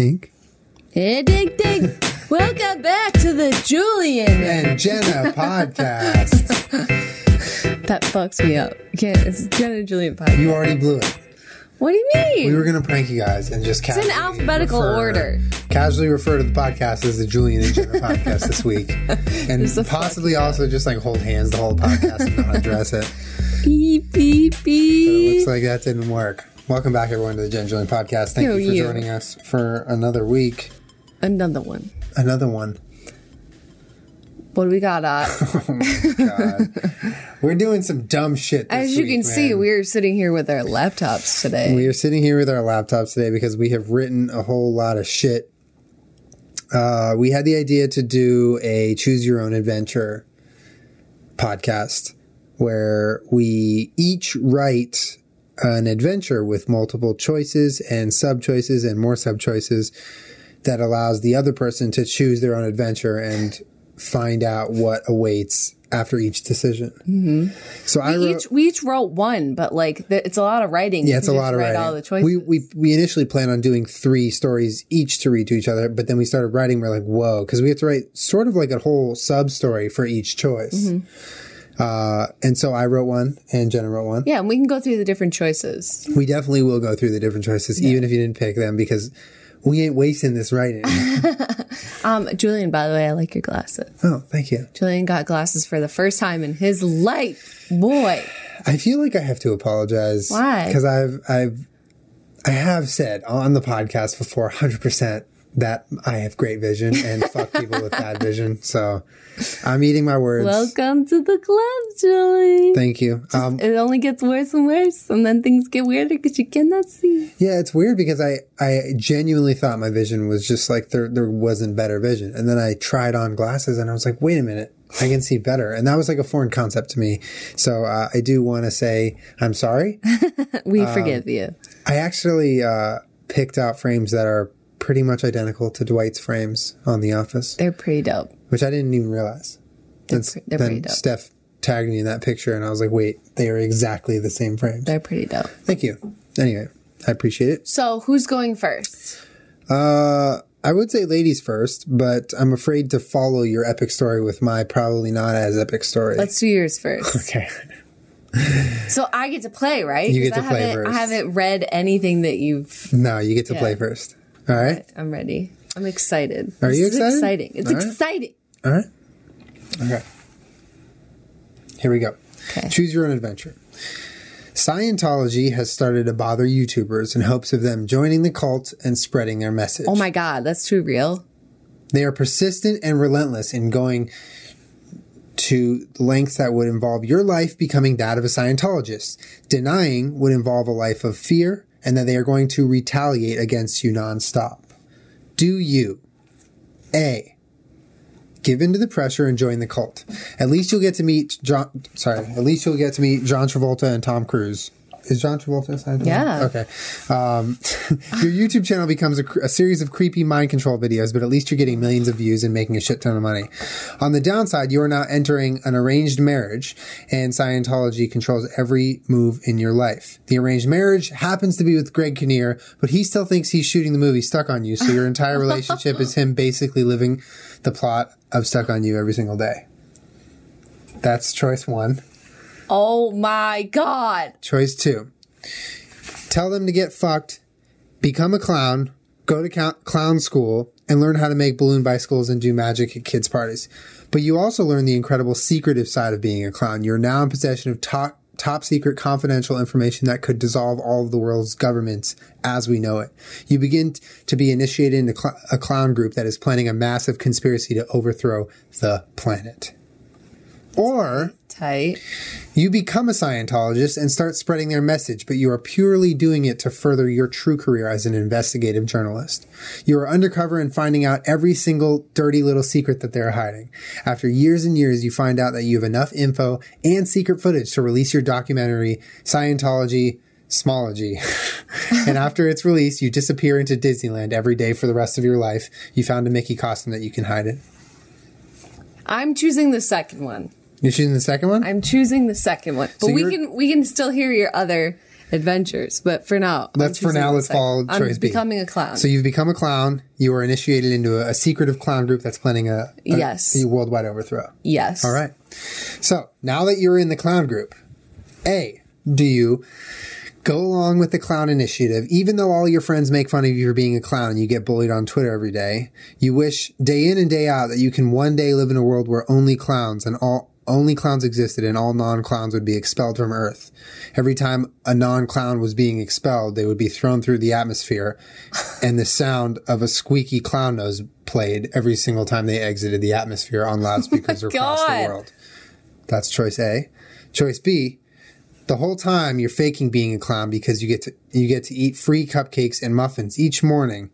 Tink. Hey, dig, dig. Welcome back to the Julian. And Jenna podcast. That fucks me up. Can't. It's Jenna and Julian podcast. You already blew it. What do you mean? We were going to prank you guys and just it's in alphabetical refer- order. Casually refer to the podcast as the Julian and Jenna podcast this week. And possibly also just like hold hands the whole podcast and not address it. Beep, beep, But it beep. looks like that didn't work. Welcome back, everyone, to the Jen Julian podcast. Thank Yo, you for you. joining us for another week. Another one. Another one. What do we got? Uh, God. we're doing some dumb shit. This as you week, can see, we're sitting here with our laptops today. We are sitting here with our laptops today because we have written a whole lot of shit. Uh, we had the idea to do a choose your own adventure podcast where we each write an adventure with multiple choices and sub choices and more sub choices that allows the other person to choose their own adventure and find out what awaits after each decision. Mm-hmm. So I we wrote, each we each wrote one, but like the, it's a lot of writing. yeah, it's a lot of writing. All the choices. We, we we initially planned on doing three stories each to read to each other, but then we started writing. We're like, whoa, because we have to write sort of like a whole sub story for each choice. Mm-hmm. Uh, and so I wrote one, and Jenna wrote one. yeah, and we can go through the different choices. We definitely will go through the different choices, even if you didn't pick them, because we ain't wasting this writing. Um, Julian, by the way, I like your glasses. oh, thank you. Julian got glasses for the first time in his life. Boy, I feel like I have to apologize. Why? Because I've I've I have said on the podcast before, hundred percent that I have great vision and fuck people with bad vision. So I'm eating my words. welcome to the club, Julie. Thank you. Um, it only gets worse and worse, and then things get weirder because you cannot see. yeah, it's weird because I I genuinely thought my vision was just like there there wasn't better vision, and then I tried on glasses and I was like, wait a minute. I can see better. And that was like a foreign concept to me. So uh, I do want to say I'm sorry. We Um, forgive you. I actually uh, picked out frames that are pretty much identical to Dwight's frames on The Office, They're pretty dope. which I didn't even realize. Then, pre- they're pretty dope. Steph tagged me in that picture, and I was like, "Wait, they are exactly the same frames." They're pretty dope. Thank you. Anyway, I appreciate it. So, who's going first? Uh, I would say ladies first, but I'm afraid to follow your epic story with my probably not as epic story. Let's do yours first. okay. so I get to play, right? You get to I play first. I haven't read anything that you've. No, you get to play first. All right. I'm ready. I'm excited. Are This you excited? exciting. It's All right. exciting. All right. Okay. Here we go. Okay. Choose your own adventure. Scientology has started to bother YouTubers in hopes of them joining the cult and spreading their message. Oh my god, that's too real. They are persistent and relentless in going to lengths that would involve your life becoming that of a Scientologist. Denying would involve a life of fear and that they are going to retaliate against you nonstop. Do you A. Give in to the pressure and join the cult. At least you'll get to meet John. Sorry, at least you'll get to meet John Travolta and Tom Cruise. Is John Travolta Scientologist? Yeah. Okay. Um, your YouTube channel becomes a, a series of creepy mind control videos, but at least you're getting millions of views and making a shit ton of money. On the downside, you are now entering an arranged marriage, and Scientology controls every move in your life. The arranged marriage happens to be with Greg Kinnear, but he still thinks he's shooting the movie Stuck on You, so your entire relationship is him basically living the plot of Stuck on You every single day. That's choice one. Oh my god. Choice two. Tell them to get fucked, become a clown, go to clown school, and learn how to make balloon bicycles and do magic at kids' parties. But you also learn the incredible secretive side of being a clown. You're now in possession of top, top secret confidential information that could dissolve all of the world's governments as we know it. You begin to be initiated into cl- a clown group that is planning a massive conspiracy to overthrow the planet. Or Tight. you become a Scientologist and start spreading their message, but you are purely doing it to further your true career as an investigative journalist. You are undercover and finding out every single dirty little secret that they're hiding. After years and years, you find out that you have enough info and secret footage to release your documentary, Scientology Smology. and after it's released, you disappear into Disneyland every day for the rest of your life. You found a Mickey costume that you can hide in. I'm choosing the second one. You're choosing the second one? I'm choosing the second one. But So we you're- can we can still hear your other adventures. But for now, I'm Let's- for choosing now, the let's second. follow I'm choice B. becoming a clown. So you've become a clown. You are initiated into a, a secretive clown group that's planning a, a, Yes. a worldwide overthrow. yes. All right. So now that you're in the clown group, A, do you go along with the clown initiative, even though all your friends make fun of you for being a clown and you get bullied on Twitter every day? You wish day in and day out that you can one day live in a world where only clowns and all only clowns existed and all non-clowns would be expelled from Earth. Every time a non-clown was being expelled, they would be thrown through the atmosphere and the sound of a squeaky clown nose played every single time they exited the atmosphere on loudspeakers oh across the world. That's choice A. Choice B, the whole time you're faking being a clown because you get to you get to eat free cupcakes and muffins each morning.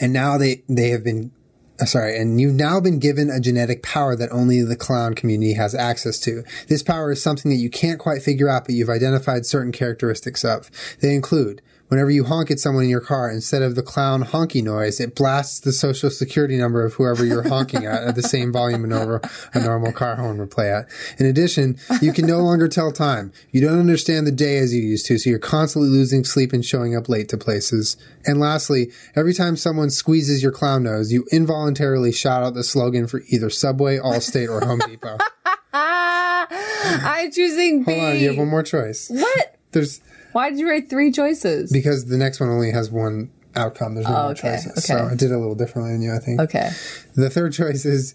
And now they they have been Uh, sorry, and you've now been given a genetic power that only the clown community has access to. This power is something that you can't quite figure out, but you've identified certain characteristics of. They include whenever you honk at someone in your car, instead of the clown honky noise, it blasts the social security number of whoever you're honking at at the same volume and over a normal car horn would play at. In addition, you can no longer tell time. You don't understand the day as you used to, so you're constantly losing sleep and showing up late to places. And lastly, every time someone squeezes your clown nose, you involuntarily shout out the slogan for either Subway, Allstate, or Home Depot. I'm choosing B. Hold on, you have one more choice. What? There's Why did you write three choices? because the next one only has one outcome. There's no Oh, more okay, choices. So. I did it a little differently than you, I think. okay. The third choice is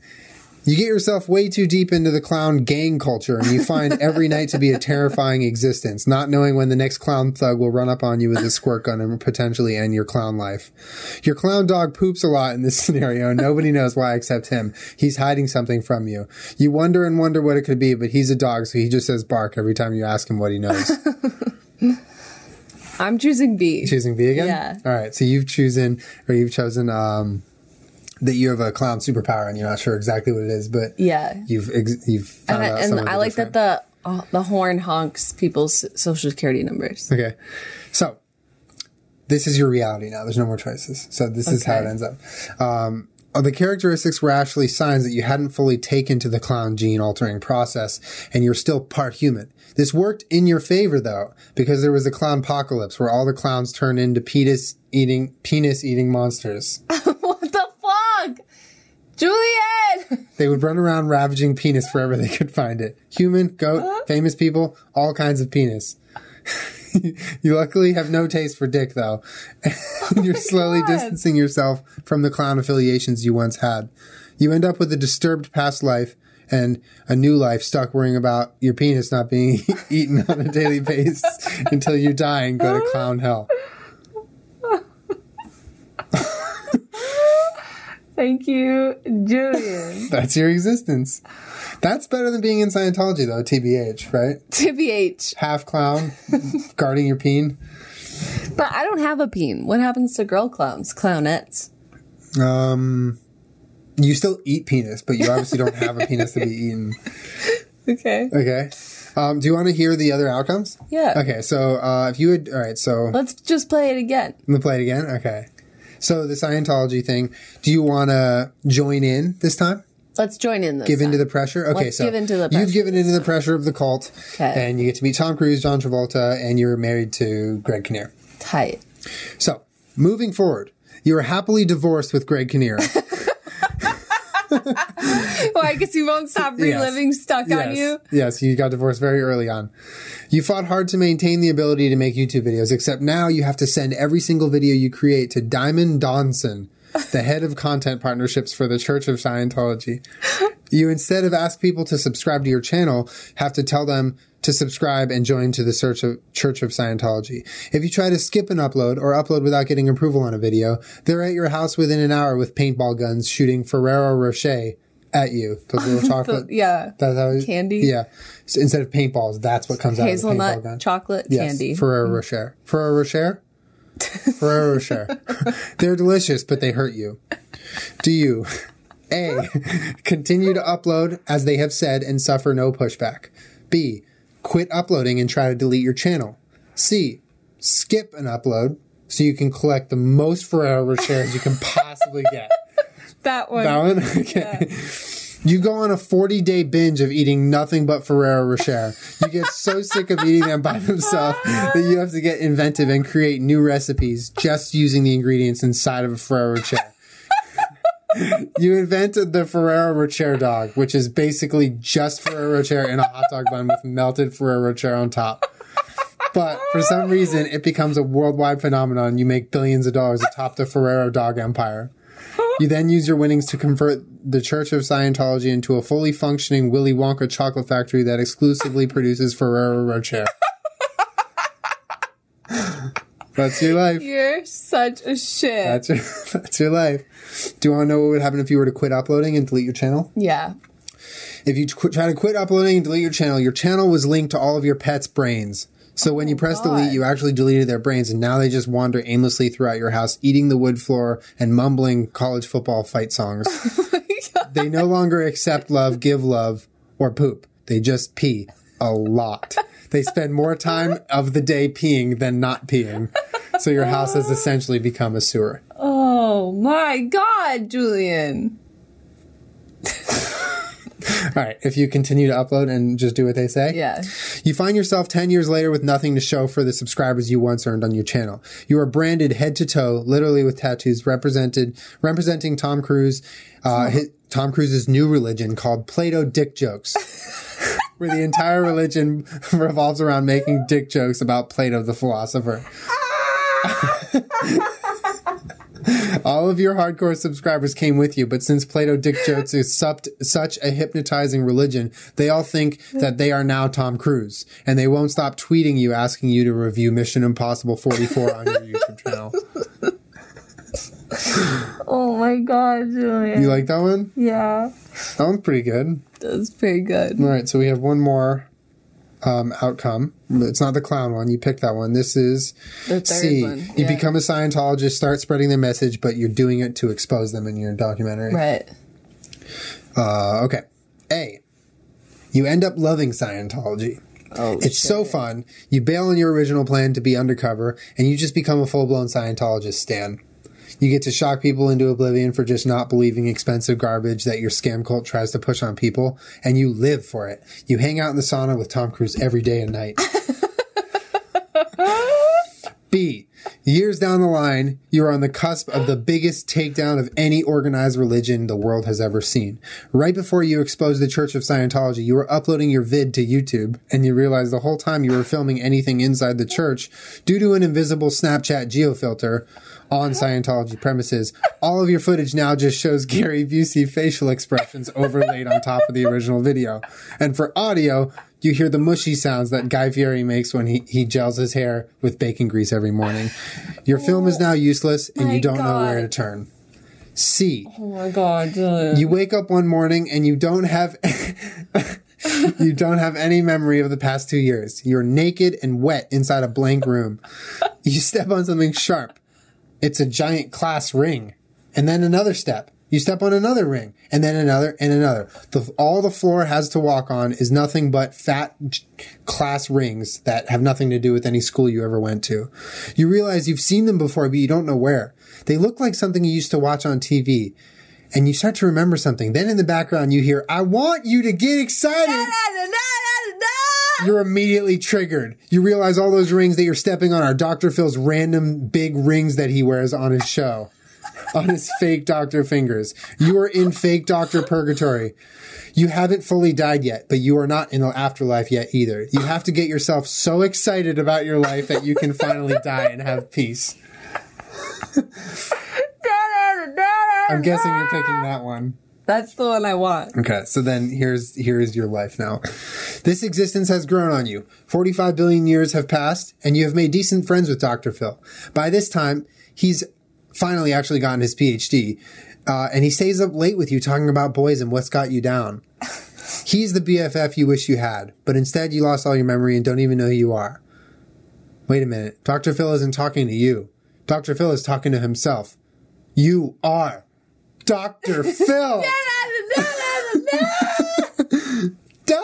you get yourself way too deep into the clown gang culture and you find every night to be a terrifying existence, not knowing when the next clown thug will run up on you with a squirt gun and potentially end your clown life. Your clown dog poops a lot in this scenario and nobody knows why except him. He's hiding something from you. You wonder and wonder what it could be, but he's a dog, so he just says bark every time you ask him what he knows. I'm choosing B. choosing B again? Yeah. All right. So you've chosen, or you've chosen, um, that you have a clown superpower and you're not sure exactly what it is, but Yeah. you've ex- you've And, found I, out and some of the I like different- that the uh, the horn honks people's social security numbers. Okay, so this is your reality now. There's no more choices. So this is how it ends up. Um, the characteristics were actually signs that you hadn't fully taken to the clown gene altering process, and you're still part human. This worked in your favor though, because there was a clown apocalypse where all the clowns turned into penis eating penis eating monsters. what the fuck? Juliet! They would run around ravaging penis wherever they could find it. Human, goat, famous people, all kinds of penis. you luckily have no taste for dick, though. You're oh slowly God. distancing yourself from the clown affiliations you once had. You end up with a disturbed past life and a new life stuck worrying about your penis not being eaten on a daily basis until you die and go to clown hell. Thank you, Julian. That's your existence. That's better than being in Scientology, though, TBH, right? TBH. half clown guarding your peen. But I don't have a peen. What happens to girl clowns? Clownettes. Um, you still eat penis, but you obviously don't have a penis to be eaten. Okay. Okay. Um, do you want to hear the other outcomes? Yeah. Okay. So uh, if you would, all right. So Let's just play it again. I'm gonna play it again. Okay. So the Scientology thing. Do you want to join in this time? Let's join in this. Give into time. the pressure. Okay. Let's so give into the you've given into the pressure of the cult, Okay. and you get to meet Tom Cruise, John Travolta, and you're married to Greg Kinnear. tight. So moving forward, you are happily divorced with Greg Kinnear. Well, I guess you won't stop reliving stuck on you. Yes, you got divorced very early on. You fought hard to maintain the ability to make YouTube videos, except now you have to send every single video you create to Diamond Donson, the head of content partnerships for the Church of Scientology. You instead of ask people to subscribe to your channel, have to tell them to subscribe and join to the Church of, Church of Scientology. If you try to skip an upload or upload without getting approval on a video, they're at your house within an hour with paintball guns shooting Ferrero Rocher at you. Those little chocolate. Yeah. That's how it- Candy? Yeah. So instead of paintballs, that's what comes out of the paintball Hazelnut gun. chocolate Yes, candy. Ferrero Rocher. Ferrero Rocher? Ferrero Rocher. They're delicious, but they hurt you. Do you A. Continue to upload as they have said and suffer no pushback? B. Quit uploading and try to delete your channel? C. Skip an upload so you can collect the most Ferrero Rochers you can possibly get. that one. That one? Okay. You go on a 40 day binge of eating nothing but Ferrero Rocher. You get so sick of eating them by themselves that you have to get inventive and create new recipes just using the ingredients inside of a Ferrero Rocher. You invented the Ferrero Rocher dog, which is basically just Ferrero Rocher in a hot dog bun with melted Ferrero Rocher on top. But for some reason, it becomes a worldwide phenomenon. You make billions of dollars atop the Ferrero dog empire. You then use your winnings to convert the Church of Scientology into a fully functioning Willy Wonka chocolate factory that exclusively produces Ferrero Rocher. That's your life. You're such a shit. That's your, that's your life. Do you want to know what would happen if you were to quit uploading and delete your channel? yeah. If you qu- try to quit uploading and delete your channel, your channel was linked to all of your pets' brains. So when you oh press God. delete, you actually deleted their brains, and now they just wander aimlessly throughout your house, eating the wood floor and mumbling college football fight songs. Oh they no longer accept love, give love, or poop. They just pee a lot. They spend more time of the day peeing than not peeing. So your house has essentially become a sewer. Oh my god, Julian. All right. If you continue to upload and just do what they say, Yeah. You find yourself 10 years later with nothing to show for the subscribers you once earned on your channel. You are branded head to toe, literally with tattoos represented, representing Tom Cruise, uh, his, Tom Cruise's new religion called Plato Dick Jokes. Where the entire religion revolves around making dick jokes about Plato the philosopher. All of your hardcore subscribers came with you, but since Plato Dick Jokes is such a hypnotizing religion, they all think that they are now Tom Cruise, and they won't stop tweeting you asking you to review Mission Impossible 44 on your YouTube channel. Oh my god, Julian. You like that one? yeah. That one's pretty good. That's pretty good. All right, so we have one more um, outcome. It's not the clown one. You picked that one. This is C. one. You yeah. become a Scientologist, start spreading the message, but you're doing it to expose them in your documentary. Right. Uh, okay. A. You end up loving Scientology. Oh, It's so fun. You bail on your original plan to be undercover, and you just become a full blown Scientologist stan. You get to shock people into oblivion for just not believing expensive garbage that your scam cult tries to push on people, and you live for it. You hang out in the sauna with Tom Cruise every day and night. B. Years down the line, you are on the cusp of the biggest takedown of any organized religion the world has ever seen. Right before you expose the Church of Scientology, you were uploading your vid to YouTube, and you realized the whole time you were filming anything inside the church, due to an invisible Snapchat geofilter on Scientology premises, all of your footage now just shows Gary Busey facial expressions overlaid on top of the original video. And for audio, you hear the mushy sounds that Guy Fieri makes when he, he gels his hair with bacon grease every morning. Your film is now useless and My you don't know where to turn. C. Oh my god, Julian. You wake up one morning and you don't have you don't have any memory of the past two years. You're naked and wet inside a blank room. You step on something sharp. It's a giant class ring. And then another step. You step on another ring, and then another, and another. The, all the floor has to walk on is nothing but fat class rings that have nothing to do with any school you ever went to. You realize you've seen them before, but you don't know where. They look like something you used to watch on TV. And you start to remember something. Then in the background, you hear, I want you to get excited. You're immediately triggered. You realize all those rings that you're stepping on are Dr. Phil's random big rings that he wears on his show, on his fake doctor fingers. You are in fake doctor purgatory. You haven't fully died yet, but you are not in the afterlife yet either. You have to get yourself so excited about your life that you can finally die and have peace. I'm guessing you're picking that one. That's the one I want. Okay, so then here's here's your life now. This existence has grown on you. 45 billion years have passed, and you have made decent friends with Dr. Phil. By this time, he's finally actually gotten his PhD, uh, and he stays up late with you talking about boys and what's got you down. He's the BFF you wish you had, but instead you lost all your memory and don't even know who you are. Wait a minute, Dr. Phil isn't talking to you. Dr. Phil is talking to himself. You are Dr. Phil. Da,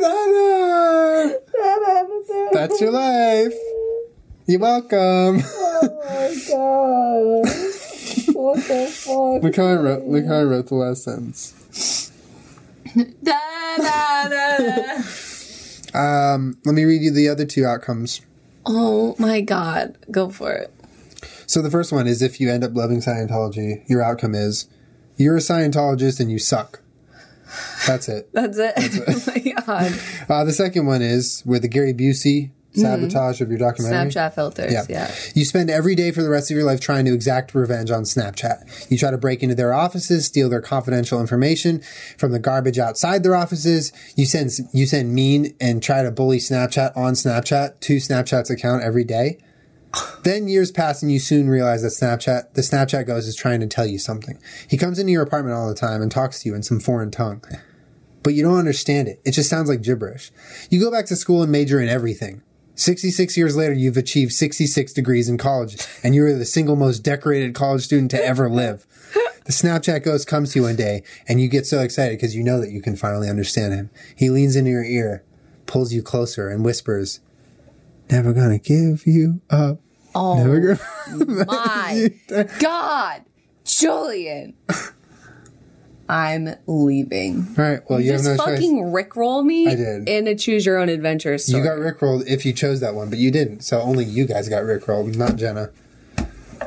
da, da. That's your life. You're welcome. Oh my god. What the fuck? Look how I wrote. Look how I wrote the last sentence. Da, da, da. Um, let me read you the other two outcomes. oh my god. Go for it. So the first one is if you end up loving Scientology, your outcome is you're a Scientologist and you suck. That's it. That's it. oh my god. Uh, the second one is with the Gary Busey sabotage of your documentary. Snapchat filters. Yeah. Yeah. You spend every day for the rest of your life trying to exact revenge on Snapchat. You try to break into their offices, steal their confidential information from the garbage outside their offices. You send you send mean and try to bully Snapchat on Snapchat to Snapchat's account every day. Then years pass and you soon realize that Snapchat, the Snapchat ghost is trying to tell you something. He comes into your apartment all the time and talks to you in some foreign tongue. But you don't understand it. It just sounds like gibberish. You go back to school and major in everything. 66 years later, you've achieved 66 degrees in college, and you are the single most decorated college student to ever live. The Snapchat ghost comes to you one day, and you get so excited because you know that you can finally understand him. He leans into your ear, pulls you closer, and whispers, Never gonna give you up. Oh Never gonna. my god. Julian. I'm leaving. All right, well, you, Just have no choice. fucking rickroll me I did. in a choose your own adventure story. You got rickrolled if you chose that one, but you didn't. So only you guys got rickrolled, not Jenna.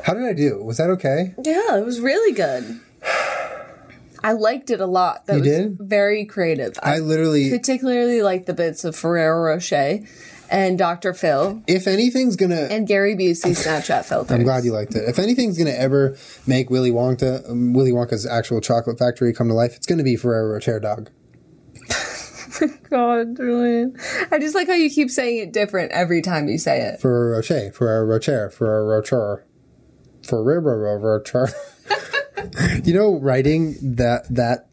How did I do? Was that okay? Yeah, it was really good. I liked it a lot. That You was did? very creative. I literally, particularly liked the bits of Ferrero Rocher and Dr. Phil if anything's gonna, and Gary Busey Snapchat filters. I'm glad you liked it. If anything's gonna ever make Willy Wonka, um, Willy Wonka's actual chocolate factory come to life, it's gonna be Ferrero Rocher dog. God, Julian. I just like how you keep saying it different every time you say it. Ferrero Rocher, Ferrero Rocher, Ferrero Rocher, Ferrero Rocher. you know, writing that that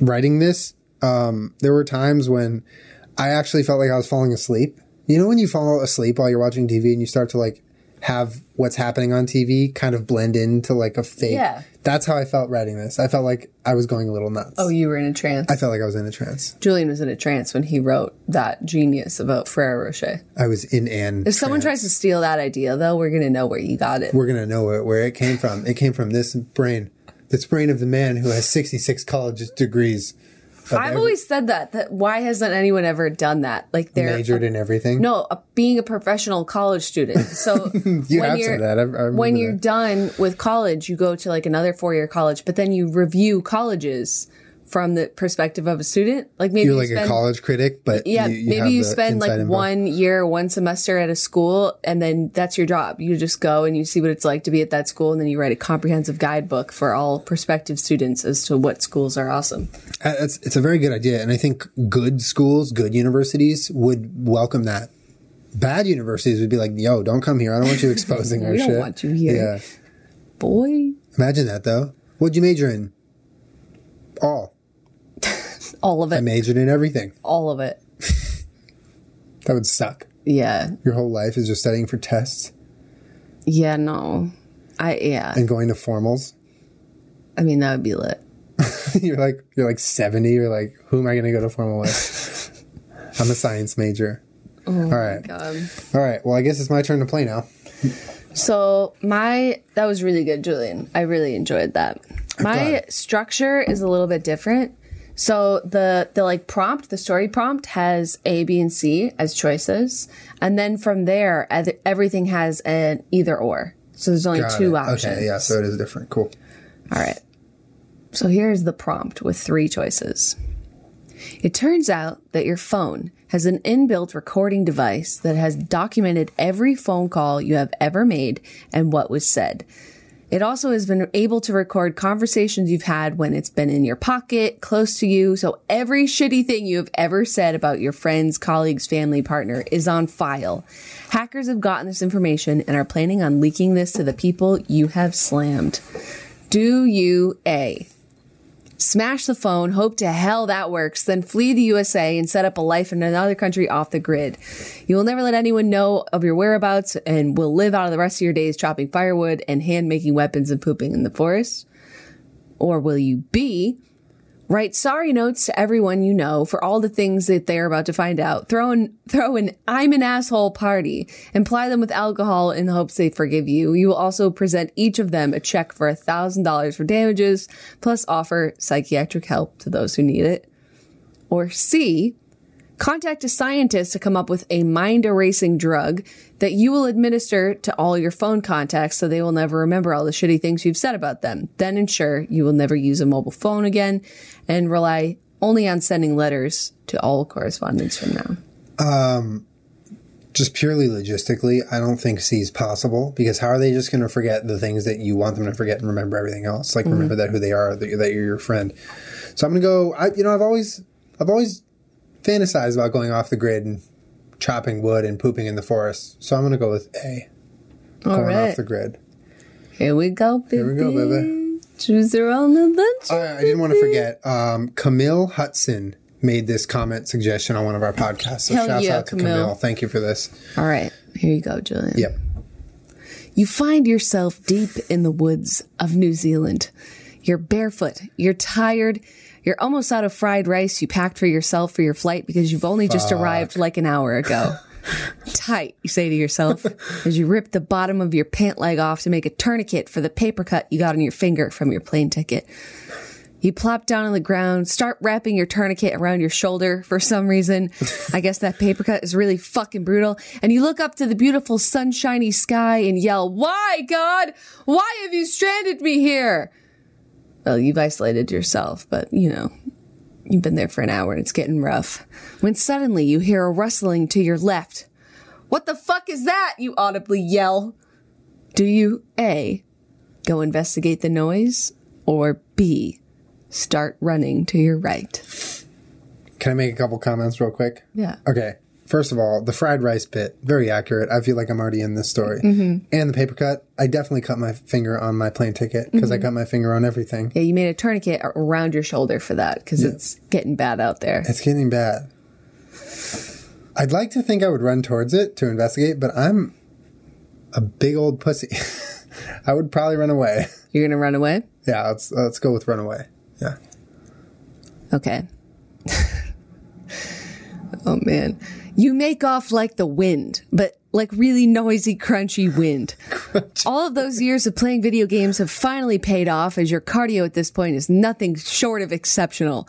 writing this, um, there were times when I actually felt like I was falling asleep. You know, when you fall asleep while you're watching TV and you start to like have what's happening on TV kind of blend into like a fake. Yeah. That's how I felt writing this. I felt like I was going a little nuts. Oh, you were in a trance. I felt like I was in a trance. Julian was in a trance when he wrote that genius about Ferrero Rocher. I was in an. If someone tries to steal that idea, though, we're going to know where you got it. we're gonna know where, where it came from. It came from this brain, this brain of the man who has 66 college degrees. I've every- always said that. That why hasn't anyone ever done that? Like they're majored in everything. no a, being a professional college student. So You when have you're said that. I- I when you're done with college, you go to like another four year college, but then you review colleges from the perspective of a student. Like maybe You're you like spend, a college critic, but Yeah, you, you maybe you spend like info. one year, one semester at a school, and then that's your job. You just go and you see what it's like to be at that school, and then you write a comprehensive guidebook for all prospective students as to what schools are awesome. Uh, It's, it's a very good idea, and I think good schools, good universities would welcome that. Bad universities would be like, "Yo, don't come here. I don't want you exposing our shit. We don't want you here. Yeah, Boy, imagine that though. What'd you major in? All. All of it. I majored in everything. all of it. That would suck. Yeah, Your whole life is just studying for tests yeah, no, I yeah. and going to formals. I mean that would be lit. you're like you're like 70 you're like who am i going to go to formal with i'm a science major oh all right God. all right well i guess it's my turn to play now So my that was really good, Julian. I really enjoyed that. My glad. structure is a little bit different. So the the like prompt, the story prompt has A, B, and C as choices, and then from there, everything has an either or. So there's only Got two it. options. okay yeah so it is different cool All right. So here's the prompt with three choices. It turns out that your phone has an inbuilt recording device that has documented every phone call you have ever made and what was said. It also has been able to record conversations you've had when it's been in your pocket, close to you. So every shitty thing you have ever said about your friends, colleagues, family, partner is on file. Hackers have gotten this information and are planning on leaking this to the people you have slammed. Do you A? Smash the phone, hope to hell that works, then flee the USA and set up a life in another country off the grid. You will never let anyone know of your whereabouts and will live out of the rest of your days chopping firewood and hand making weapons and pooping in the forest. Or will you B? Write sorry notes to everyone you know for all the things that they're about to find out. Throw an, throw an I'm an asshole party and ply them with alcohol in the hopes they forgive you. You will also present each of them a check for $1,000 for damages, plus offer psychiatric help to those who need it. Or C, contact a scientist to come up with a mind erasing drug that you will administer to all your phone contacts so they will never remember all the shitty things you've said about them. Then ensure you will never use a mobile phone again and rely only on sending letters to all correspondence from now. Um, just purely logistically, I don't think C is possible because how are they just going to forget the things that you want them to forget and remember everything else? Like remember that who they are, that, you're, that you're your friend. So I'm going to go. I you know I've always I've always fantasized about going off the grid and chopping wood and pooping in the forest. So I'm going to go with A. All Going right. off the grid. Here we go, baby. Here we go, baby. Choose your own adventure. Uh, I didn't want to forget. Um, Camille Hudson made this comment suggestion on one of our podcasts. So Hell shouts yeah, out to Camille. Camille. Thank you for this. All right, here you go, Julian. Yep. You find yourself deep in the woods of New Zealand. You're barefoot. You're tired. You're almost out of fried rice you packed for yourself for your flight because you've only just arrived like an hour ago. Tight, you say to yourself as you rip the bottom of your pant leg off to make a tourniquet for the paper cut you got on your finger from your plane ticket. You plop down on the ground, start wrapping your tourniquet around your shoulder for some reason. I guess that paper cut is really fucking brutal. And you look up to the beautiful sunshiny sky and yell, Why, God? Why have you stranded me here? Well, you've isolated yourself, but you know, you've been there for an hour and it's getting rough. When suddenly you hear a rustling to your left. What the fuck is that? You audibly yell. Do you A, go investigate the noise, or B, start running to your right? Can I make a couple comments real quick? Yeah. Okay. First of all, the fried rice bit, very accurate. I feel like I'm already in this story. Mm-hmm. And the paper cut, I definitely cut my finger on my plane ticket because Mm-hmm. I cut my finger on everything. Yeah, you made a tourniquet around your shoulder for that because it's getting bad out there. It's getting bad. I'd like to think I would run towards it to investigate, but I'm a big old pussy. I would probably run away. You're gonna run away? Yeah, let's let's go with run away. Yeah. Okay. oh man. You make off like the wind, but like really noisy, crunchy wind. All of those years of playing video games have finally paid off as your cardio at this point is nothing short of exceptional.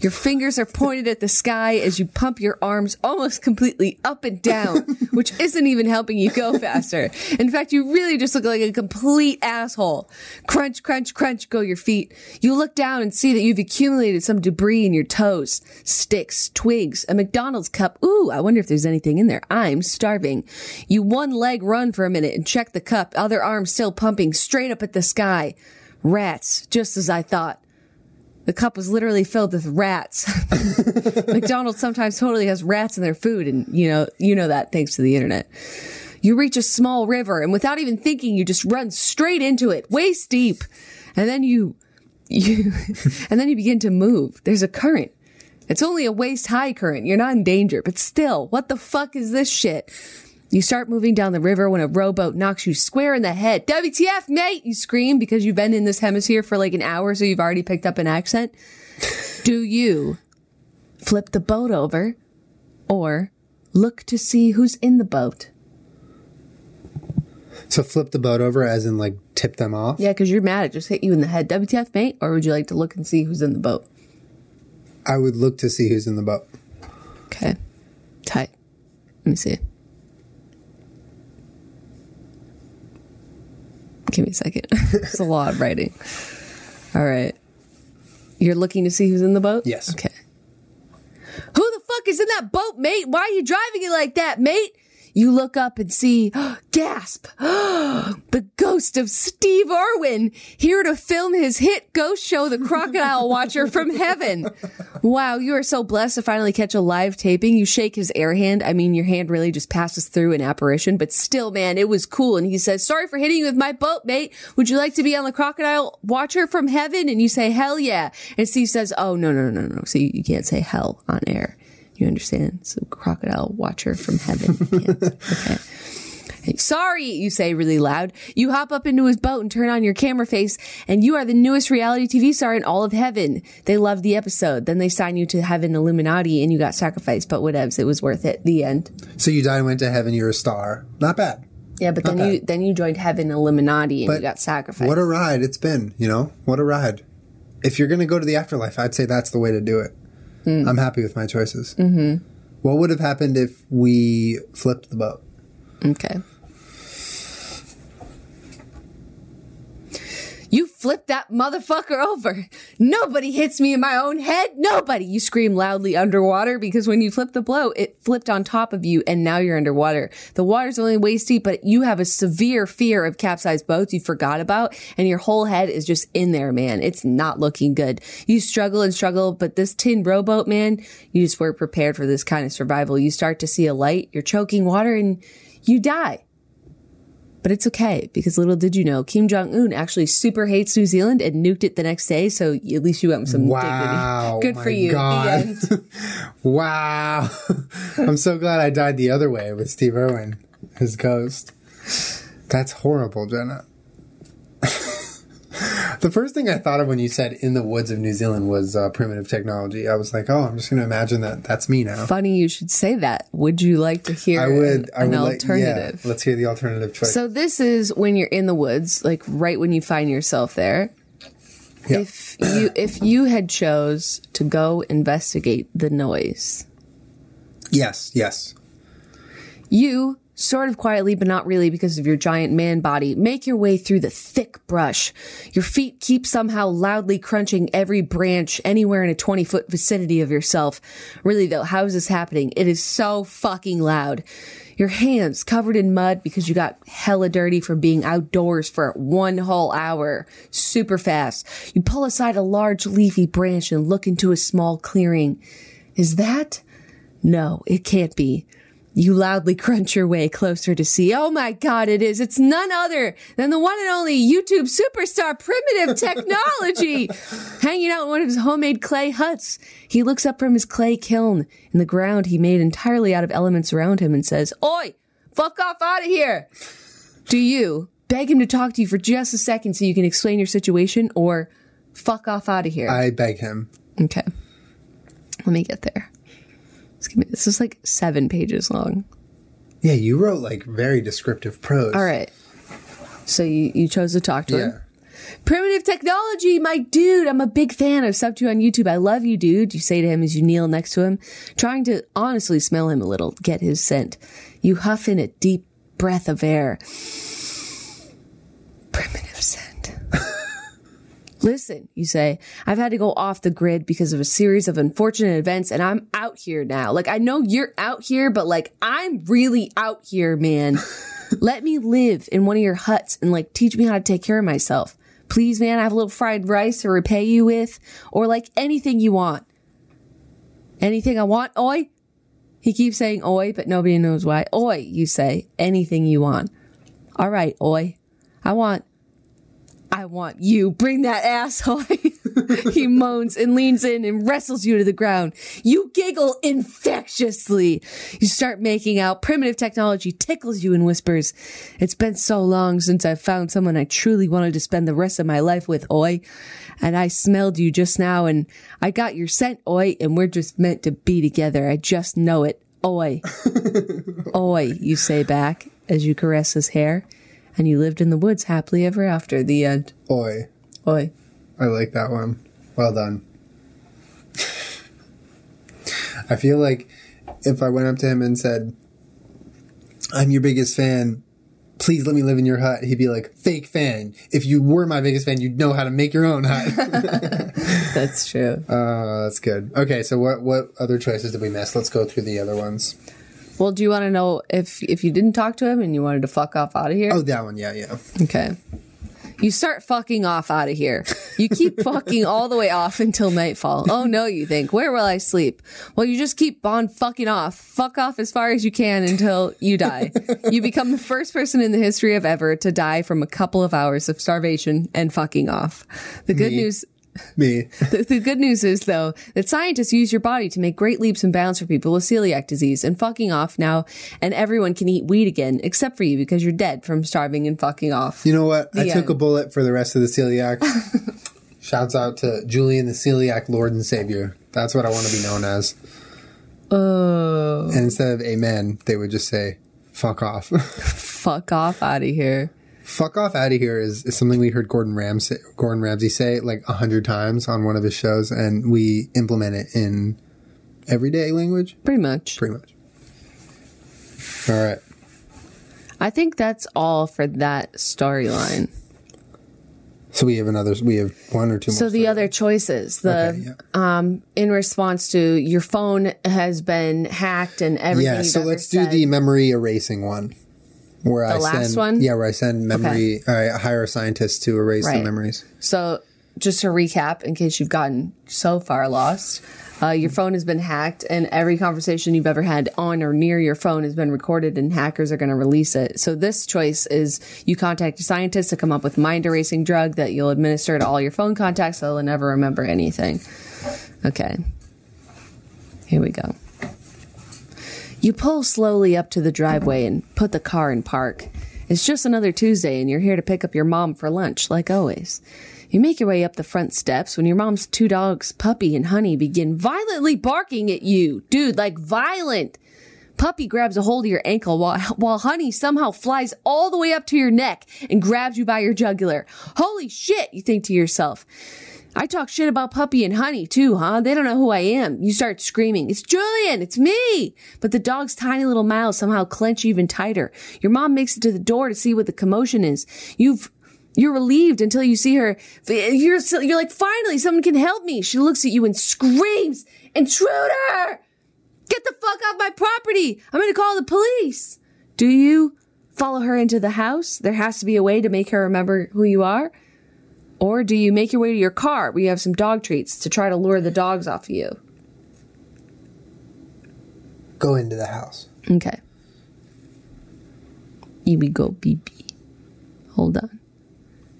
Your fingers are pointed at the sky as you pump your arms almost completely up and down, which isn't even helping you go faster. In fact, you really just look like a complete asshole. Crunch, crunch, crunch go your feet. You look down and see that you've accumulated some debris in your toes, sticks, twigs, a McDonald's cup. Ooh, I wonder if there's anything in there. I'm starving. You one leg run for a minute and check the cup, other arm still pumping straight up at the sky. Rats, just as I thought. The cup was literally filled with rats. McDonald's sometimes totally has rats in their food, and you know you know that thanks to the internet. You reach a small river, and without even thinking, you just run straight into it, waist deep, and then you you and then you begin to move. There's a current. It's only a waist high current. You're not in danger, but still, what the fuck is this shit? You start moving down the river when a rowboat knocks you square in the head. WTF, mate! You scream because you've been in this hemisphere for like an hour, so you've already picked up an accent. Do you flip the boat over or look to see who's in the boat? So flip the boat over as in like tip them off. Yeah, because you're mad it just hit you in the head. WTF, mate? Or would you like to look and see who's in the boat? I would look to see who's in the boat. Okay. Tight. Let me see. Give me a second. it's a lot of writing. All right. You're looking to see who's in the boat? Yes. Okay. Who the fuck is in that boat, mate? Why are you driving it like that, mate? You look up and see, gasp, the ghost of Steve Irwin, here to film his hit ghost show, The Crocodile Watcher from Heaven. Wow, you are so blessed to finally catch a live taping. You shake his air hand. I mean, your hand really just passes through an apparition, but still, man, it was cool. And he says, sorry for hitting you with my boat, mate. Would you like to be on The Crocodile Watcher from Heaven? And you say, hell yeah. And Steve says, oh, no, no, no, no. You, you can't say hell on air. You understand? It's a crocodile watcher from heaven. Okay. Sorry, you say really loud. You hop up into his boat and turn on your camera face, and you are the newest reality TV star in all of heaven. They love the episode. Then they sign you to Heaven Illuminati, and you got sacrificed. But whatevs, it was worth it. The end. So you died and went to heaven. You're a star. Not bad. Yeah, but then Not you then you joined Heaven Illuminati, and But you got sacrificed. What a ride it's been. You know what a ride. If you're gonna go to the afterlife, I'd say that's the way to do it. I'm happy with my choices. Mm-hmm. What would have happened if we flipped the boat? Okay. You flip that motherfucker over. Nobody hits me in my own head. Nobody. You scream loudly underwater because when you flip the blow, it flipped on top of you and now you're underwater. The water's only waist deep, but you have a severe fear of capsized boats you forgot about and your whole head is just in there, man. It's not looking good. You struggle and struggle, but this tin rowboat, man, you just weren't prepared for this kind of survival. You start to see a light, you're choking water and you die. But it's okay because little did you know, Kim Jong Un actually super hates New Zealand and nuked it the next day. So at least you went with some Wow. dignity. Good for you. God. wow. I'm so glad I died the other way with Steve Irwin, his ghost. That's horrible, Jenna. the first thing I thought of when you said in the woods of New Zealand was uh, primitive technology. I was like, oh, I'm just going to imagine that that's me now. Funny you should say that. Would you like to hear I would. I an would like. Yeah, alternative? let's hear the alternative choice. So this is when you're in the woods, like right when you find yourself there. Yeah. If you if you had chose to go investigate the noise, yes. Yes. You, sort of quietly, but not really because of your giant man body, make your way through the thick brush. Your feet keep somehow loudly crunching every branch anywhere in a 20 foot vicinity of yourself. Really though, how is this happening? It is so fucking loud. Your hands covered in mud because you got hella dirty from being outdoors for one whole hour. Super fast. You pull aside a large leafy branch and look into a small clearing. Is that? No, it can't be. You loudly crunch your way closer to see. Oh my God, it is. It's none other than the one and only YouTube superstar Primitive Technology hanging out in one of his homemade clay huts. He looks up from his clay kiln in the ground he made entirely out of elements around him and says, Oi, fuck off out of here. Do you beg him to talk to you for just a second so you can explain your situation or fuck off out of here? I beg him. Okay. Let me get there. Me, this is like seven pages long. Yeah, you wrote like very descriptive prose. All right. So you, you chose to talk to Yeah. him. Primitive technology, my dude. I'm a big fan. I've subbed you on YouTube. I love you, dude. You say to him as you kneel next to him, trying to honestly smell him a little, get his scent. You huff in a deep breath of air. Primitive scent. Listen, you say, I've had to go off the grid because of a series of unfortunate events and I'm out here now. Like, I know you're out here, but like, I'm really out here, man. Let me live in one of your huts and like teach me how to take care of myself. Please, man, I have a little fried rice to repay you with or like anything you want. Anything I want, oi? He keeps saying oi, but nobody knows why. Oi, you say, anything you want. All right, oi. I want I want you. Bring that asshole. he moans and leans in and wrestles you to the ground. You giggle infectiously. You start making out. Primitive technology tickles you and whispers, It's been so long since I found someone I truly wanted to spend the rest of my life with, oi. And I smelled you just now and I got your scent, oi, and we're just meant to be together. I just know it. Oi. oi, you say back as you caress his hair and you lived in the woods happily ever after. The end. Oi. Oi. I like that one. Well done. I feel like if I went up to him and said, I'm your biggest fan, please let me live in your hut, he'd be like, fake fan. If you were my biggest fan, you'd know how to make your own hut. That's true. uh, that's good. Okay, so what, what other choices did we miss? Let's go through the other ones. Well, do you want to know if if you didn't talk to him and you wanted to fuck off out of here? Oh, that one. Yeah, yeah. Okay. You start fucking off out of here. You keep fucking all the way off until nightfall. Oh no, you think. Where will I sleep? Well, you just keep on fucking off. Fuck off as far as you can until you die. You become the first person in the history of ever to die from a couple of hours of starvation and fucking off. The good Me. news Me. the, the good news is, though, that scientists use your body to make great leaps and bounds for people with celiac disease and fucking off now, and everyone can eat weed again, except for you because you're dead from starving and fucking off. You know what? I The took a bullet for the rest of the celiac. Shouts out to Julian, the celiac Lord and Savior. That's what I want to be known as. Oh, And instead of amen, they would just say, fuck off. fuck off out of here. Fuck off out of here is, is something we heard Gordon Ramsay, Gordon Ramsay say like a hundred times on one of his shows, and we implement it in everyday language? Pretty much. Pretty much. All right. I think that's all for that storyline. So we have another. We have one or two more. So the other choices, the Okay, yeah. um, in response to your phone has been hacked and everything. Yeah. So let's do the memory erasing one. Where I last send, one? yeah, where I send memory, I hire a scientist to erase the memories. So, just to recap, in case you've gotten so far lost, uh, your phone has been hacked, and every conversation you've ever had on or near your phone has been recorded, and hackers are going to release it. So, this choice is you contact a scientist to come up with mind erasing drug that you'll administer to all your phone contacts, so they'll never remember anything. Okay. Here we go. You pull slowly up to the driveway and put the car in park. It's just another Tuesday, and you're here to pick up your mom for lunch, like always. You make your way up the front steps when your mom's two dogs, Puppy and Honey, begin violently barking at you. Dude, like violent. Puppy grabs a hold of your ankle while, while Honey somehow flies all the way up to your neck and grabs you by your jugular. Holy shit, you think to yourself. I talk shit about Puppy and Honey too, huh? They don't know who I am. You start screaming, it's Julian, it's me! But the dog's tiny little mouths somehow clench even tighter. Your mom makes it to the door to see what the commotion is. You've you're relieved until you see her. You're, you're like, finally, someone can help me. She looks at you and screams, intruder! Get the fuck off my property! I'm gonna call the police! Do you follow her into the house? There has to be a way to make her remember who you are. Or do you make your way to your car where you have some dog treats to try to lure the dogs off of you? Go into the house. Okay. Here we go, BB. Hold on.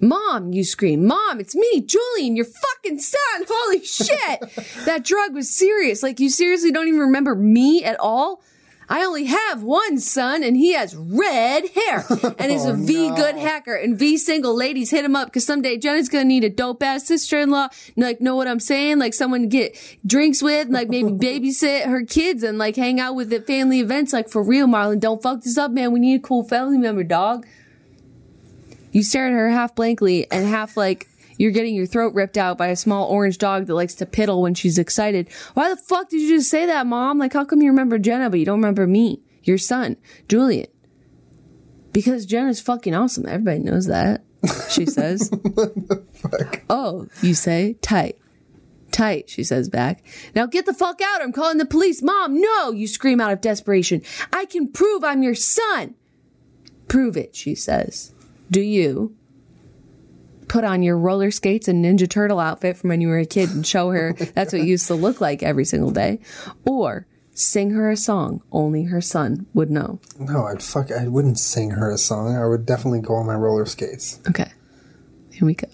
Mom, you scream. Mom, it's me, Julian, your fucking son. Holy shit. that drug was serious. Like, you seriously don't even remember me at all? I only have one son and he has red hair and is a oh, V good hacker and V single ladies hit him up because someday Jenna's gonna need a dope ass sister in law. Like, know what I'm saying? Like someone to get drinks with, like maybe babysit her kids and like hang out with at family events. Like for real, Marlon, don't fuck this up, man. We need a cool family member, dog. You stare at her half blankly and half like you're getting your throat ripped out by a small orange dog that likes to piddle when she's excited. Why the fuck did you just say that, mom? Like, how come you remember Jenna, but you don't remember me, your son, Julian? Because Jenna's fucking awesome. Everybody knows that. She says. What the fuck? Oh, you say tight. Tight, she says back. Now get the fuck out. I'm calling the police. Mom, no, you scream out of desperation. I can prove I'm your son. Prove it, she says. Do you put on your roller skates and Ninja Turtle outfit from when you were a kid and show her that's what you used to look like every single day? Or sing her a song only her son would know? No, I'd fuck. I wouldn't sing her a song. I would definitely go on my roller skates. Okay, here we go.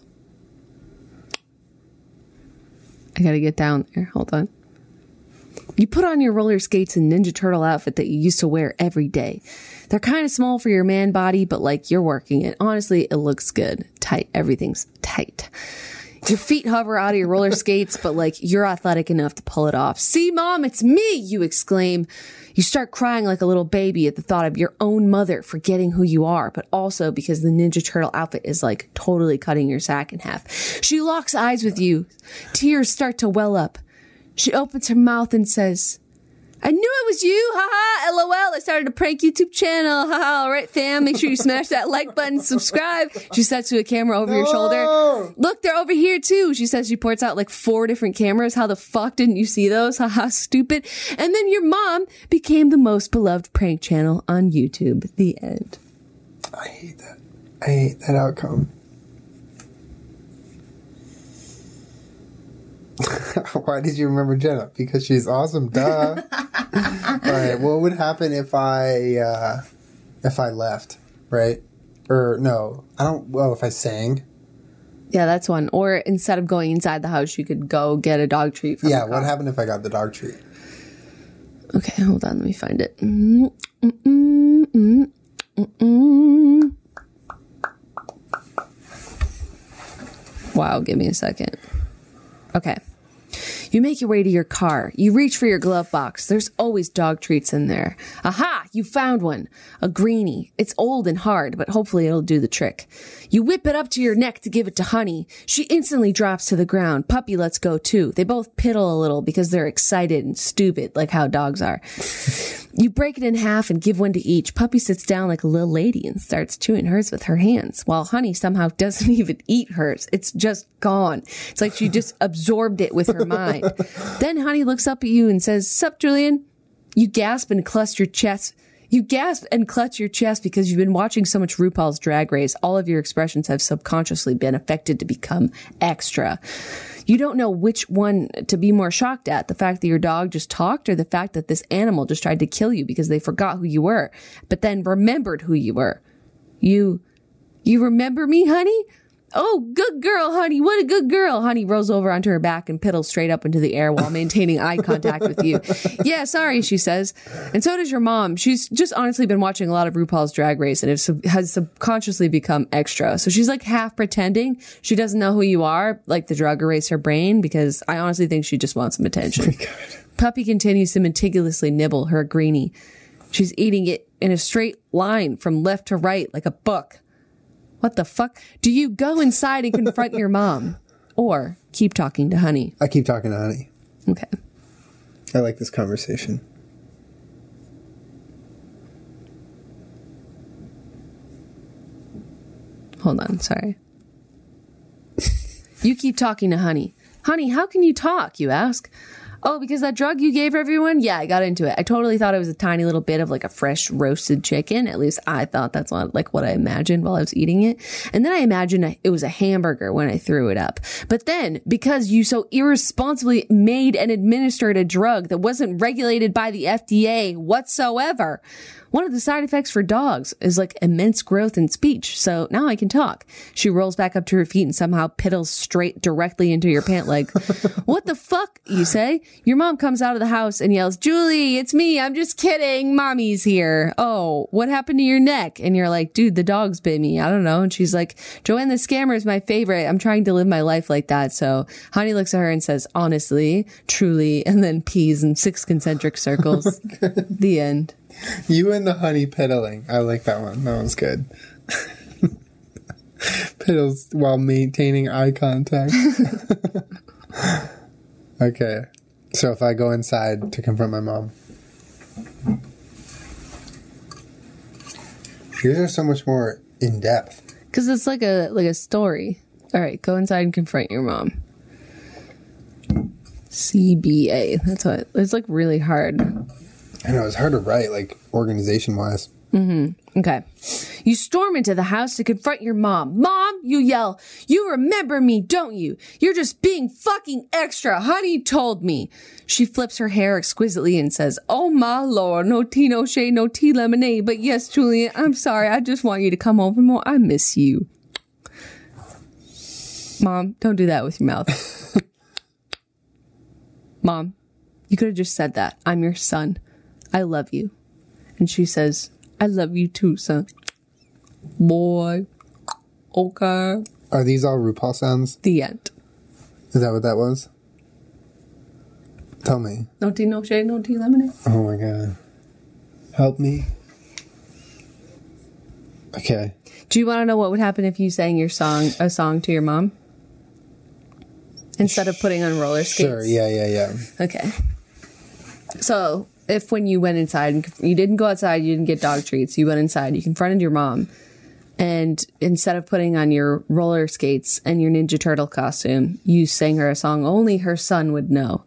I gotta get down there. Hold on. You put on your roller skates and Ninja Turtle outfit that you used to wear every day. They're kind of small for your man body, but like you're working it. Honestly, it looks good. Tight. Everything's tight. Your feet hover out of your roller skates, but like you're athletic enough to pull it off. See, mom, it's me, you exclaim. You start crying like a little baby at the thought of your own mother forgetting who you are, but also because the Ninja Turtle outfit is like totally cutting your sack in half. She locks eyes with you. Tears start to well up. She opens her mouth and says, I knew it was you. Haha. LOL. I started a prank YouTube channel. Haha. All right, fam. Make sure you smash that like button, subscribe. She says to a camera over your shoulder. Look, they're over here too. She says she points out like four different cameras. How the fuck didn't you see those? Haha. Stupid. And then your mom became the most beloved prank channel on YouTube. The end. I hate that. I hate that outcome. Why did you remember Jenna? Because she's awesome, duh. All right, what would happen if I uh, if I left, right? Or no, I don't. Well, if I sang, Yeah, that's one. Or instead of going inside the house, you could go get a dog treat. From yeah. What happened if I got the dog treat? Okay, hold on. Let me find it. Mm, mm, mm, mm, mm, mm. Wow, give me a second. Okay. You make your way to your car. You reach for your glove box. There's always dog treats in there. Aha! You found one. A greenie. It's old and hard, but hopefully it'll do the trick. You whip it up to your neck to give it to Honey. She instantly drops to the ground. Puppy lets go too. They both piddle a little because they're excited and stupid, like how dogs are. You break it in half and give one to each. Puppy sits down like a little lady and starts chewing hers with her hands, while Honey somehow doesn't even eat hers. It's just gone. It's like she just absorbed it with her mind. then Honey looks up at you and says, Sup, Julian? You gasp and clutch your chest. You gasp and clutch your chest because you've been watching so much RuPaul's Drag Race. All of your expressions have subconsciously been affected to become extra. You don't know which one to be more shocked at the fact that your dog just talked or the fact that this animal just tried to kill you because they forgot who you were, but then remembered who you were. You, you remember me, honey? Oh, good girl, honey. What a good girl. Honey rolls over onto her back and piddles straight up into the air while maintaining eye contact with you. Yeah, sorry, she says. And so does your mom. She's just honestly been watching a lot of RuPaul's Drag Race and sub- has subconsciously become extra. So she's like half pretending she doesn't know who you are, like the drug erased her brain, because I honestly think she just wants some attention. Puppy continues to meticulously nibble her greenie. She's eating it in a straight line from left to right like a book. What the fuck? Do you go inside and confront your mom? Or keep talking to Honey? I keep talking to Honey. Okay. I like this conversation. Hold on, sorry. you keep talking to Honey. Honey, how can you talk? You ask. Oh, because that drug you gave everyone? Yeah, I got into it. I totally thought it was a tiny little bit of like a fresh roasted chicken. At least I thought that's what, like what I imagined while I was eating it. And then I imagined it was a hamburger when I threw it up. But then because you so irresponsibly made and administered a drug that wasn't regulated by the FDA whatsoever, one of the side effects for dogs is like immense growth in speech. So now I can talk. She rolls back up to her feet and somehow piddles straight directly into your pant leg. what the fuck? You say? Your mom comes out of the house and yells, Julie, it's me. I'm just kidding. Mommy's here. Oh, what happened to your neck? And you're like, dude, the dog's bit me. I don't know. And she's like, Joanne the scammer is my favorite. I'm trying to live my life like that. So Honey looks at her and says, honestly, truly, and then pees in six concentric circles. Oh the end. You and the honey piddling. I like that one. That one's good. Piddles while maintaining eye contact. okay. So if I go inside to confront my mom. Yours are so much more in depth. Cause it's like a, like a story. All right. Go inside and confront your mom. CBA. That's what it's like really hard. I know it's hard to write, like organization wise. Mm-hmm. Okay. You storm into the house to confront your mom. Mom, you yell, you remember me, don't you? You're just being fucking extra. Honey told me. She flips her hair exquisitely and says, Oh my lord, no tea, no shade, no tea lemonade. But yes, Julian, I'm sorry. I just want you to come over more. I miss you. Mom, don't do that with your mouth. Mom, you could have just said that. I'm your son. I love you. And she says, I love you too, son. Boy. Okay. Are these all RuPaul sounds? The end. Is that what that was? Tell me. No tea, no shade, no tea, lemonade. Oh my god. Help me. Okay. Do you want to know what would happen if you sang your song, a song to your mom? Instead of putting on roller skates? Sure. Yeah, yeah, yeah. Okay. So, if when you went inside, and you didn't go outside, you didn't get dog treats, you went inside, you confronted your mom, and instead of putting on your roller skates and your Ninja Turtle costume, you sang her a song only her son would know.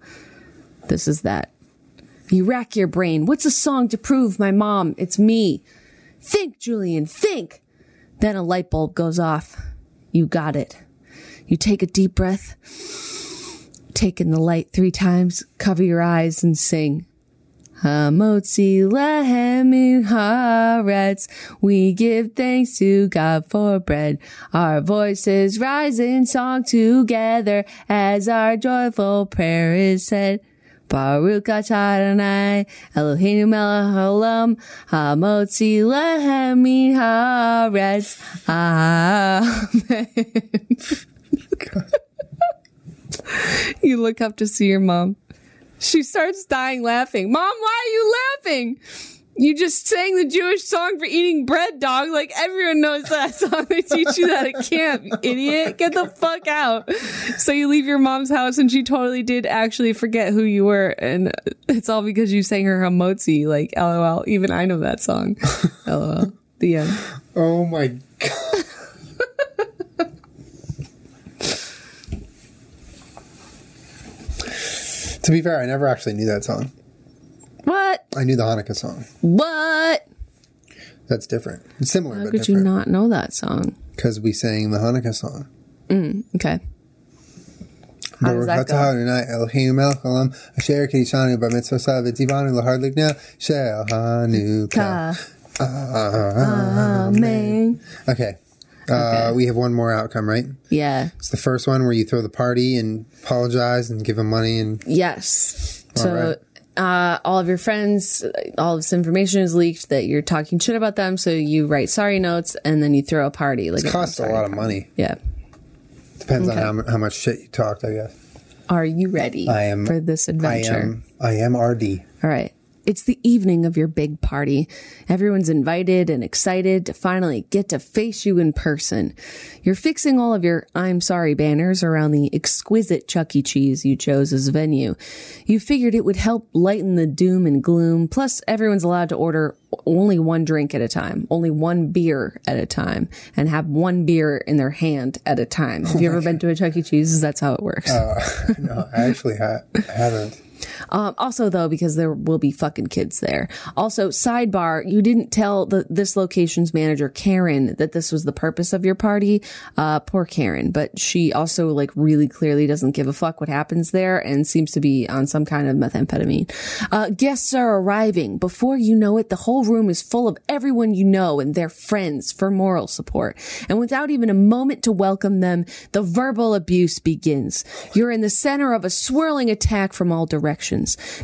This is that. You rack your brain. What's a song to prove my mom? It's me. Think, Julian, think. Then a light bulb goes off. You got it. You take a deep breath, take in the light three times, cover your eyes, and sing. Hamotzi lehem haaretz. We give thanks to God for bread. Our voices rise in song together as our joyful prayer is said. Baruch Adonai, Eloheinu melech haolam, hamotzi lehem haaretz. Amen. You look up to see your mom. She starts dying laughing. Mom, why are you laughing? You just sang the Jewish song for eating bread, dog. Like everyone knows that song. They teach you that at camp, idiot. Get the fuck out. So you leave your mom's house and she totally did actually forget who you were. And it's all because you sang her Hamotzi. Like, lol. Even I know that song. lol. The end. Oh my god. To be fair, I never actually knew that song. What? I knew the Hanukkah song. What? That's different. It's similar, How but could you not know that song? Because we sang the Hanukkah song. Mm, okay. How does that Baruch atah Adonai Eloheinu melech haolam asher kiddushanu b'mitzvosav v'tzivanu l'har lignei shel Hanukkah. Amen. Okay. Uh, we have one more outcome, right? Yeah. It's the first one where you throw the party and apologize and give them money and Yes. So, right. uh, all of your friends, all of this information is leaked that you're talking shit about them. So you write sorry notes and then you throw a party. Like it costs a lot of money. Yeah. Depends Okay. on how, how much shit you talked, I guess. Are you ready I am for this adventure? I am I am RD. All right. It's the evening of your big party. Everyone's invited and excited to finally get to face you in person. You're fixing all of your I'm sorry banners around the exquisite Chuck E. Cheese you chose as venue. You figured it would help lighten the doom and gloom. Plus, everyone's allowed to order only one drink at a time, only one beer at a time, and have one beer in their hand at a time. Have oh you ever been to a Chuck E. Cheese? That's how it works. Uh, no, I actually ha- haven't. Um, also, though, because there will be fucking kids there. Also, sidebar, you didn't tell the this location's manager Karen that this was the purpose of your party. Uh, poor Karen, but she also like really clearly doesn't give a fuck what happens there and seems to be on some kind of methamphetamine. Uh, guests are arriving. Before you know it, the whole room is full of everyone you know and their friends for moral support. And without even a moment to welcome them, the verbal abuse begins. You're in the center of a swirling attack from all directions,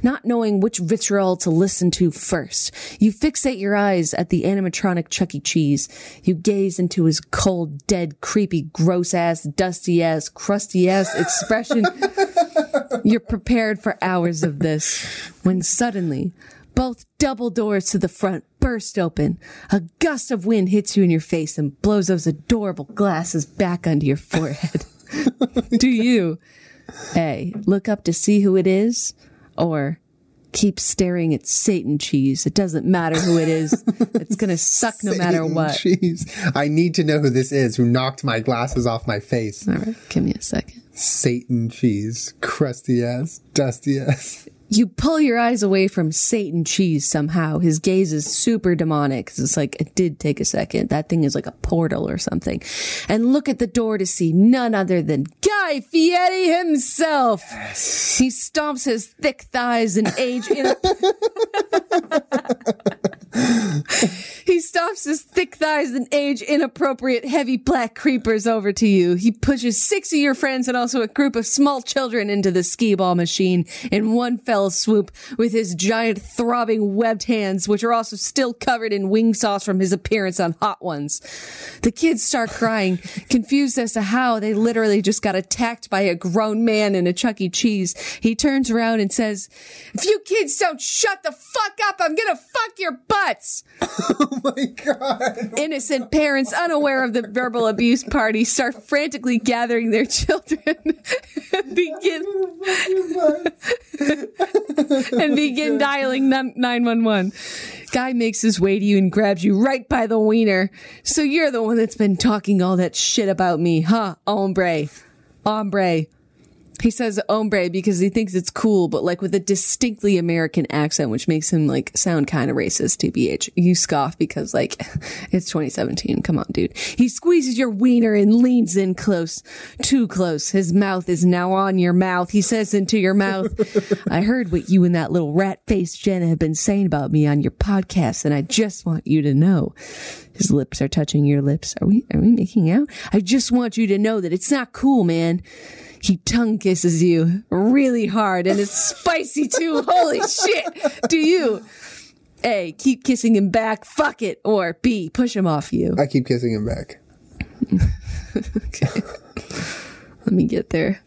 not knowing which vitriol to listen to first. You fixate your eyes at the animatronic Chuck E. Cheese. You gaze into his cold, dead, creepy, gross ass, dusty ass, crusty ass expression. You're prepared for hours of this when suddenly both double doors to the front burst open. A gust of wind hits you in your face and blows those adorable glasses back onto your forehead. Do you A. Look up to see who it is or keep staring at Satan cheese? It doesn't matter who it is. It's going to suck no matter what. Cheese. I need to know who this is who knocked my glasses off my face. All right, give me a second. Satan cheese. Crusty ass. Dusty ass. You pull your eyes away from Satan cheese somehow. His gaze is super demonic. It's like, it did take a second. That thing is like a portal or something. And look at the door to see none other than Guy Fieri himself. He stomps his thick thighs and age in He stomps his thick thighs and age inappropriate heavy black creepers over to you. He pushes six of your friends and also a group of small children into the skee ball machine in one fell swoop with his giant throbbing webbed hands, which are also still covered in wing sauce from his appearance on Hot Ones. The kids start crying, confused as to how they literally just got attacked by a grown man in a Chuck E. Cheese. He turns around and says, if you kids don't shut the fuck up, I'm gonna fuck your butts. Oh my god. Innocent parents, unaware of the verbal abuse party, start frantically gathering their children begin and begin dialing 911. Guy makes his way to you and grabs you right by the wiener. So you're the one that's been talking all that shit about me, huh? Hombre. Hombre. He says hombre because he thinks it's cool, but like with a distinctly American accent, which makes him like sound kind of racist, TBH. You scoff because like it's 2017. Come on, dude. He squeezes your wiener and leans in close, too close. His mouth is now on your mouth. He says into your mouth, I heard what you and that little rat faced Jenna have been saying about me on your podcast, and I just want you to know. His lips are touching your lips. Are we, are we making out? I just want you to know that it's not cool, man. He tongue kisses you really hard and it's spicy too. Holy shit. Do you A, keep kissing him back, fuck it, or B, push him off you? I keep kissing him back. Okay. Let me get there.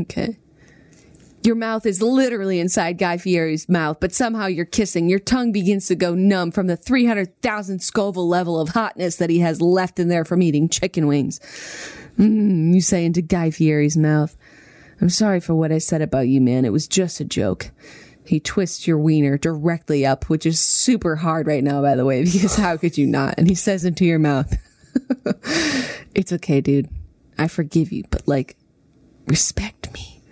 Okay. Your mouth is literally inside Guy Fieri's mouth, but somehow you're kissing. Your tongue begins to go numb from the 300,000 Scoville level of hotness that he has left in there from eating chicken wings. Mm, you say into Guy Fieri's mouth. I'm sorry for what I said about you, man. It was just a joke. He twists your wiener directly up, which is super hard right now, by the way, because how could you not? And he says into your mouth, It's okay, dude. I forgive you, but like, respect me.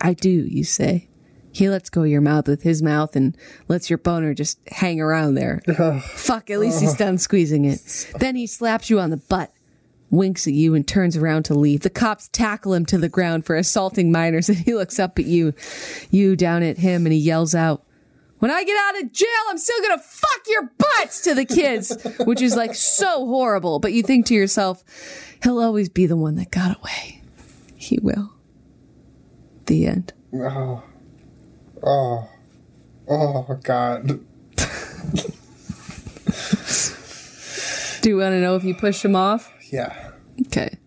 I do, you say. He lets go of your mouth with his mouth and lets your boner just hang around there. Fuck, at least he's done squeezing it. Then he slaps you on the butt, winks at you, and turns around to leave. The cops tackle him to the ground for assaulting minors, and he looks up at you, you down at him, and he yells out, when I get out of jail, I'm still gonna fuck your butts to the kids, which is like so horrible. But you think to yourself, he'll always be the one that got away. He will. The end. Oh, oh, oh, God. Do you want to know if you push him off? Yeah. Okay.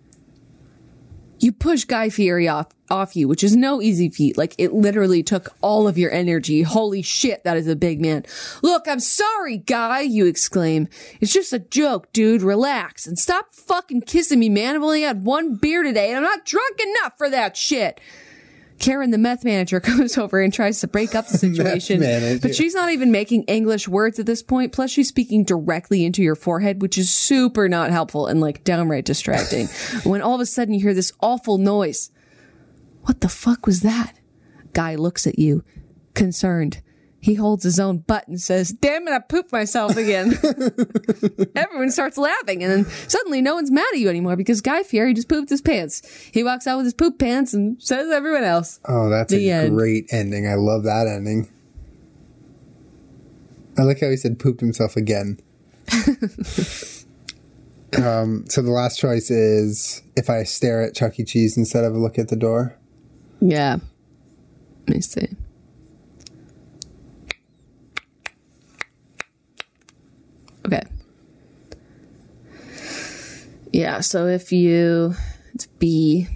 You push Guy Fieri off off you, which is no easy feat. Like it literally took all of your energy. Holy shit, that is a big man. Look, I'm sorry, Guy, you exclaim. It's just a joke, dude. Relax and stop fucking kissing me, man. I've only had one beer today and I'm not drunk enough for that shit. Karen, the meth manager, comes over and tries to break up the situation. but she's not even making English words at this point. Plus, she's speaking directly into your forehead, which is super not helpful and like downright distracting. when all of a sudden you hear this awful noise. What the fuck was that? Guy looks at you, concerned. He holds his own butt and says, Damn it, I pooped myself again. Everyone starts laughing, and then suddenly no one's mad at you anymore because Guy Fieri just pooped his pants. He walks out with his poop pants and says everyone else. Oh, that's The a end. great ending. I love that ending. I like how he said pooped himself again. um, so the last choice is if I stare at Chuck E. Cheese instead of look at the door. Yeah. Let me see. Okay. Yeah, so if you, it's B.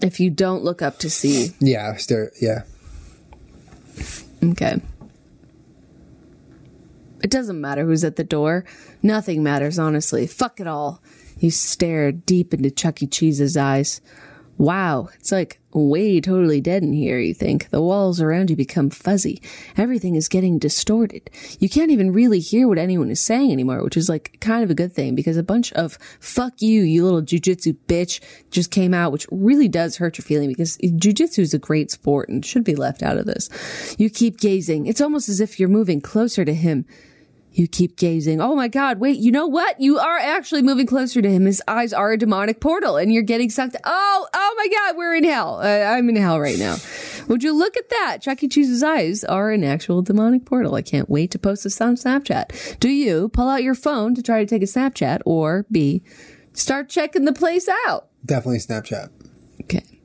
If you don't look up to see, Yeah, stare. Yeah. Okay. It doesn't matter who's at the door. Nothing matters, honestly. Fuck it all. You stare deep into Chuck E. Cheese's eyes. Wow, it's like way totally dead in here, you think. The walls around you become fuzzy. Everything is getting distorted. You can't even really hear what anyone is saying anymore, which is like kind of a good thing because a bunch of fuck you, you little jujitsu bitch just came out, which really does hurt your feeling because jujitsu is a great sport and should be left out of this. You keep gazing. It's almost as if you're moving closer to him. You keep gazing. Oh my God, wait, you know what? You are actually moving closer to him. His eyes are a demonic portal and you're getting sucked. Oh, oh my God, we're in hell. Uh, I'm in hell right now. Would you look at that? Chuck E. Cheese's eyes are an actual demonic portal. I can't wait to post this on Snapchat. Do you pull out your phone to try to take a Snapchat or B, start checking the place out? Definitely Snapchat. Okay.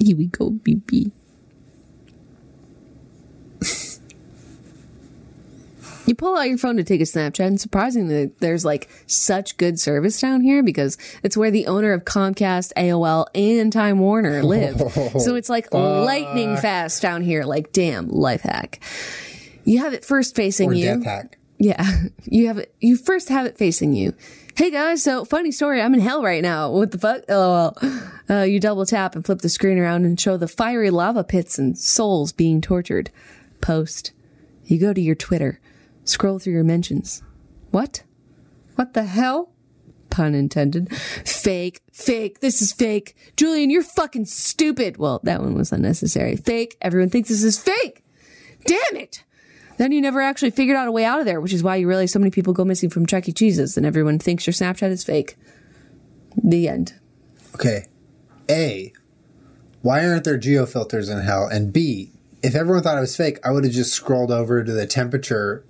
Here we go, BB. You pull out your phone to take a Snapchat, and surprisingly, there's like such good service down here because it's where the owner of Comcast, AOL, and Time Warner live. so it's like lightning fast down here. Like, damn, life hack. You have it first facing Or you. Death Hack. Yeah, you have it. You first have it facing you. Hey guys, so funny story. I'm in hell right now. What the fuck? LOL. Uh, you double tap and flip the screen around and show the fiery lava pits and souls being tortured. Post. You go to your Twitter. Scroll through your mentions. What? What the hell? Pun intended. Fake. Fake. This is fake. Julian, you're fucking stupid. Well, that one was unnecessary. Fake. Everyone thinks this is fake. Damn it. Then you never actually figured out a way out of there, which is why you realize so many people go missing from Chuck E. Cheese's and everyone thinks your Snapchat is fake. The end. Okay. A. Why aren't there geofilters in hell? And B. If everyone thought it was fake, I would have just scrolled over to the temperature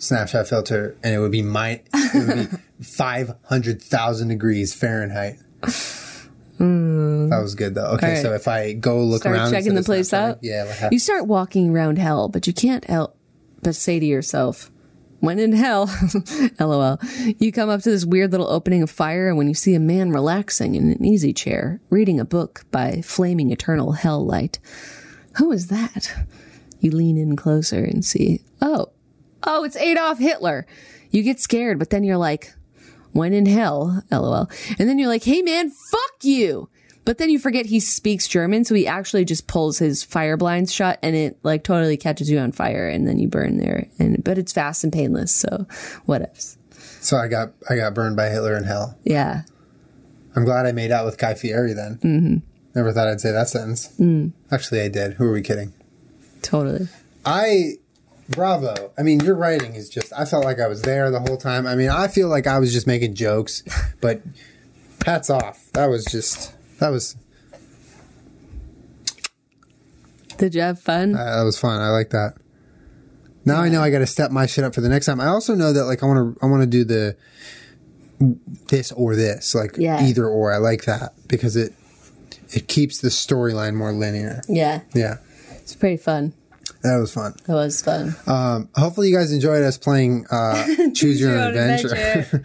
Snapchat filter, and it would be my it would be five hundred thousand degrees Fahrenheit. Hmm. That was good though. Okay, right. so if I go look Start around, checking the place out. yeah. What? You start walking around hell, but you can't help but say to yourself, When in hell, lol, you come up to this weird little opening of fire, and when you see a man relaxing in an easy chair, reading a book by flaming eternal hell light, who is that? You lean in closer and see, oh, it's Adolf Hitler. You get scared, but then you're like, when in hell, lol. And then you're like, hey man, fuck you. But then you forget he speaks German, so he actually just pulls his fire blinds shut and it like totally catches you on fire and then you burn there. And but it's fast and painless, so what ifs. So I got I got burned by Hitler in hell. Yeah. I'm glad I made out with Guy Fieri then. Mm-hmm. Never thought I'd say that sentence. Mm. Actually, I did. Who are we kidding? Totally. I bravo. I mean, your writing is just. I felt like I was there the whole time. I mean, I feel like I was just making jokes, but hats off. That was just. That was. Did you have fun? Uh, that was fun. I like that. Now yeah. I know I got to step my shit up for the next time. I also know that like I want to. I want to do the this or this, like yeah. either or. I like that because it it keeps the storyline more linear. Yeah. Yeah. It's pretty fun. That was fun. That was fun. Um, hopefully, you guys enjoyed us playing uh, Choose Your, Own Adventure. adventure.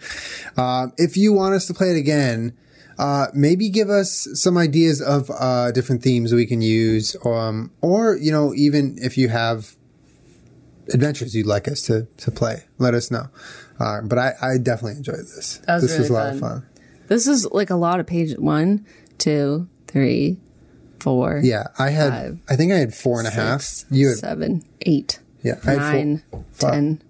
uh, if you want us to play it again, uh, maybe give us some ideas of uh, different themes we can use, um, or you know, even if you have adventures you'd like us to to play, let us know. Uh, but I, I, definitely enjoyed this. Was this really was a lot fun. of fun. This is like a lot of pages. One, two, three, four. Yeah, I had. five, I think I had four and a half. six, You had. seven, eight, Yeah, I four- nine, five. ten.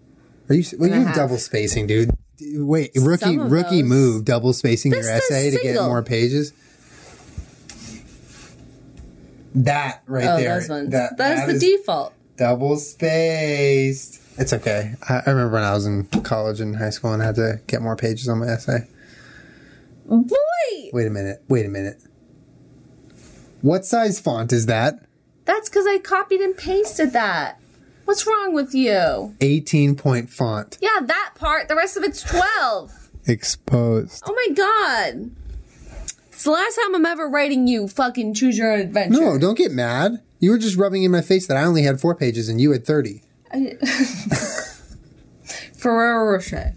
Are you? Well, you have double spacing, dude. Wait, rookie rookie those- move, double spacing your This says essay to get more pages. That right Oh, there. those ones. That, That is that the is default. double spaced. It's okay. I, I remember when I was in college and high school and I had to get more pages on my essay. Boy, Wait a minute. Wait a minute. What size font is that? that's because I copied and pasted that. What's wrong with you? 18 point font. Yeah, that part. The rest of it's twelve. Exposed. Oh my god. It's the last time I'm ever writing you fucking choose your own adventure. No, don't get mad. You were just rubbing in my face that I only had four pages and you had 30. I, Ferrero Rocher.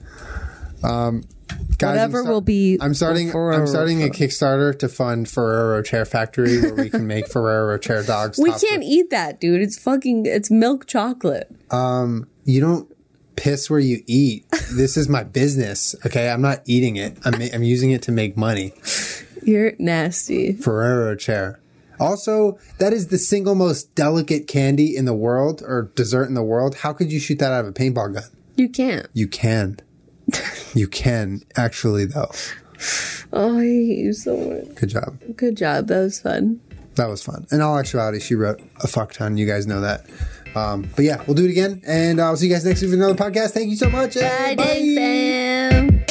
Guys, Whatever sta- will be I'm starting. I'm starting a Kickstarter to fund Ferrero Rocher Factory, where we can make Ferrero Rocher dogs. We can't eat that, dude. It's fucking it's milk chocolate. Um, You don't piss where you eat. This is my business. Okay, I'm not eating it. I'm I'm using it to make money. You're nasty. Ferrero Rocher. Also, that is the single most delicate candy in the world or dessert in the world. How could you shoot that out of a paintball gun? You can't. You can. You can actually though. Oh, I hate you so much. Good job. Good job. That was fun. That was fun. In all actuality, she wrote a fuck ton. You guys know that. Um, but yeah, we'll do it again, and I'll see you guys next week for another podcast. Thank you so much. Bye, fam.